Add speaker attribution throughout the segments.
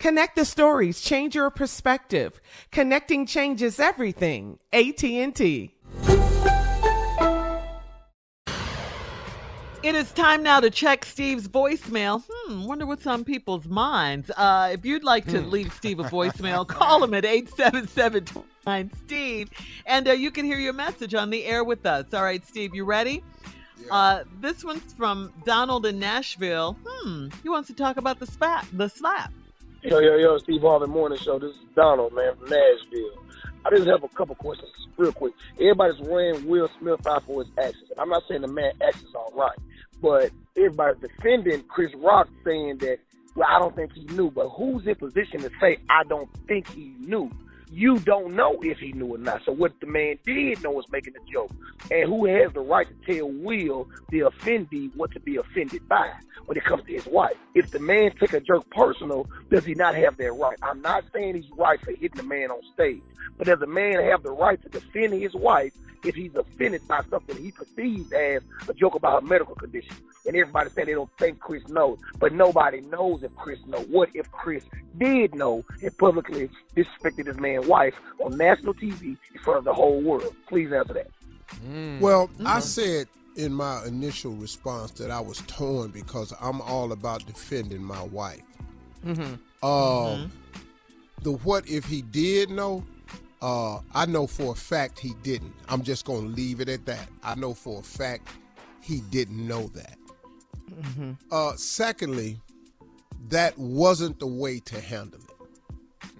Speaker 1: Connect the stories, change your perspective. Connecting changes everything. AT&T.
Speaker 2: It is time now to check Steve's voicemail. Hmm, wonder what's on people's minds. Uh, if you'd like to leave Steve a voicemail, call him at 877 Steve, and uh, you can hear your message on the air with us. All right, Steve, you ready? Uh, this one's from Donald in Nashville. Hmm, he wants to talk about the spat, the slap.
Speaker 3: Yo, yo, yo, Steve Harvey Morning Show. This is Donald, man, from Nashville. I just have a couple questions real quick. Everybody's wearing Will Smith out for his actions. I'm not saying the man actions all right, but everybody's defending Chris Rock saying that, well, I don't think he knew. But who's in position to say, I don't think he knew? You don't know if he knew or not. So what the man did know was making a joke. And who has the right to tell Will, the offendee, what to be offended by when it comes to his wife? If the man took a joke personal, does he not have that right? I'm not saying he's right for hitting the man on stage, but does a man have the right to defend his wife if he's offended by something he perceives as a joke about her medical condition? And everybody saying they don't think Chris knows, but nobody knows if Chris knows. What if Chris did know and publicly disrespected his man's wife on national TV in front of the whole world? Please answer that.
Speaker 4: Well, I said in my initial response that I was torn because I'm all about defending my wife.
Speaker 1: Mm-hmm.
Speaker 4: Uh, The what if he did know? Uh, I know for a fact he didn't. I'm just going to leave it at that. I know for a fact he didn't know that.
Speaker 1: Mm-hmm.
Speaker 4: Uh, secondly, that wasn't the way to handle it.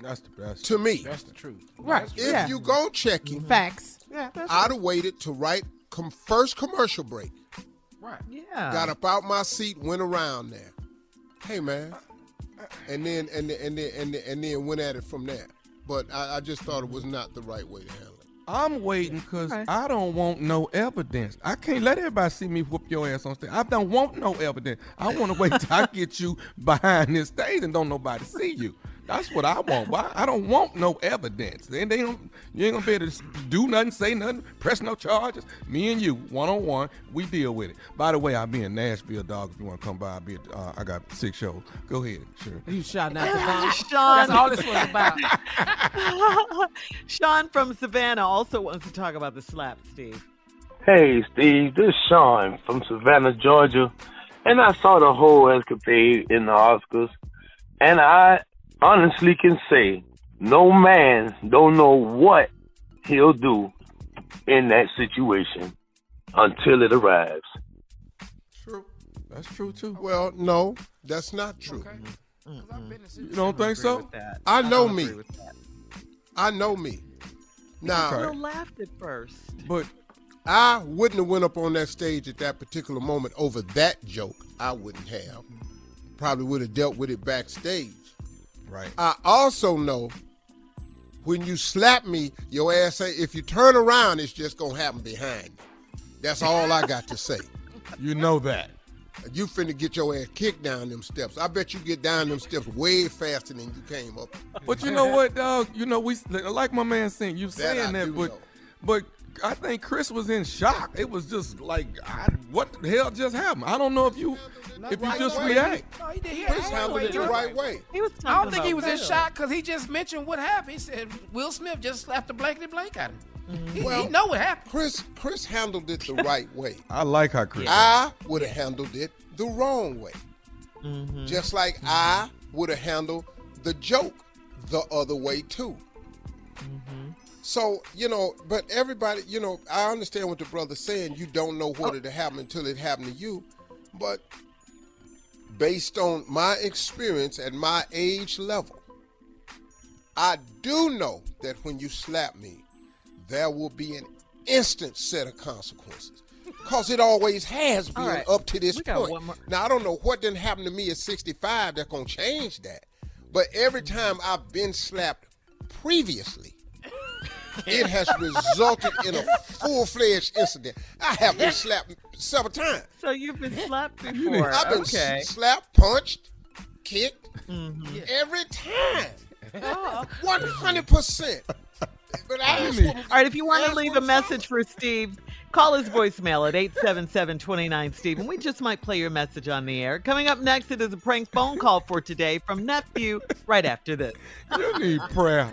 Speaker 5: That's the best.
Speaker 4: To me,
Speaker 5: That's the truth.
Speaker 1: Right.
Speaker 4: if
Speaker 1: yeah.
Speaker 4: you go check him,
Speaker 1: Facts. Yeah, that's
Speaker 4: I'd have waited to right com- first commercial break.
Speaker 5: Right.
Speaker 1: yeah.
Speaker 4: got up out my seat, went around there. Hey man, and then and then, and then and then, and then went at it from there. But I, I just thought it was not the right way to handle it.
Speaker 5: I'm waiting because
Speaker 1: Okay.
Speaker 5: I don't want no evidence. I can't let everybody see me whoop your ass on stage. I don't want no evidence. I want to wait till I get you behind this stage and don't nobody see you. That's what I want. Why? I don't want no evidence. Then they don't. You ain't gonna be able to do nothing, say nothing, press no charges. Me and you, one on one, we deal with it. By the way, I'll be in Nashville, dog. If you want to come by, I'll be. At, uh, I got six shows. Go ahead, sure.
Speaker 1: You shouting out the bomb.
Speaker 2: Sean.
Speaker 6: That's all this was about.
Speaker 2: Sean from Savannah also wants to talk about the slap, Steve.
Speaker 7: Hey, Steve, this is Sean from Savannah, Georgia. And I saw the whole escapade in the Oscars. And I honestly can say no man don't know what he'll do in that situation until it arrives.
Speaker 5: True. That's true, too.
Speaker 4: Well, no, that's not true. Mm-hmm. Mm-hmm.
Speaker 5: You don't think so?
Speaker 4: I know
Speaker 2: don't
Speaker 4: me.
Speaker 2: agree with that.
Speaker 4: I know me. Now,
Speaker 2: Will laughed at first.
Speaker 5: But
Speaker 4: I wouldn't have went up on that stage at that particular moment over that joke. I wouldn't have. Probably would have dealt with it backstage.
Speaker 5: Right.
Speaker 4: I also know when you slap me, your ass say, if you turn around, it's just gonna happen behind you. That's all I got to say.
Speaker 5: You know that.
Speaker 4: You finna get your ass kicked down them steps. I bet you get down them steps way faster than you came up.
Speaker 5: But you know what, dog? You know we like my man saying you saying that,
Speaker 4: do
Speaker 5: but
Speaker 4: know.
Speaker 5: but I think Chris was in shock. It was just like, I, what the hell just happened? I don't know if you if you
Speaker 4: right
Speaker 5: just
Speaker 4: way.
Speaker 5: react.
Speaker 6: No, he did. He
Speaker 4: Chris handled it the right way.
Speaker 2: He was
Speaker 6: I don't think he
Speaker 2: about
Speaker 6: was in shock because he just mentioned what happened. He said Will Smith just slapped the blankety blank at him. He,
Speaker 4: Well-
Speaker 6: he know what happened.
Speaker 4: Chris Chris handled it the right way.
Speaker 5: I like how Chris.
Speaker 4: I would have handled it the wrong way. Mm-hmm. Just like mm-hmm. I would have handled the joke the other way too. Mm-hmm. So, you know, but everybody, you know, I understand what the brother's saying. You don't know what it'll happen until it happened to you. But based on my experience at my age level, I do know that when you slap me, there will be an instant set of consequences. Because it always has been
Speaker 2: right.
Speaker 4: up to this point. Now, I don't know what didn't happen to me at 65 that's going to change that. But every time I've been slapped previously, it has resulted in a full fledged incident. I have been slapped several times.
Speaker 2: So you've been slapped before.
Speaker 4: I've been
Speaker 2: okay.
Speaker 4: s- slapped, punched, kicked
Speaker 2: Mm-hmm.
Speaker 4: every time. 100%. But I just
Speaker 2: All right, if you want to leave a message for Steve, call his voicemail at 877-29 Steve, and we just might play your message on the air. Coming up next, it is a prank phone call for today from nephew. Right after this.
Speaker 5: You need prayer.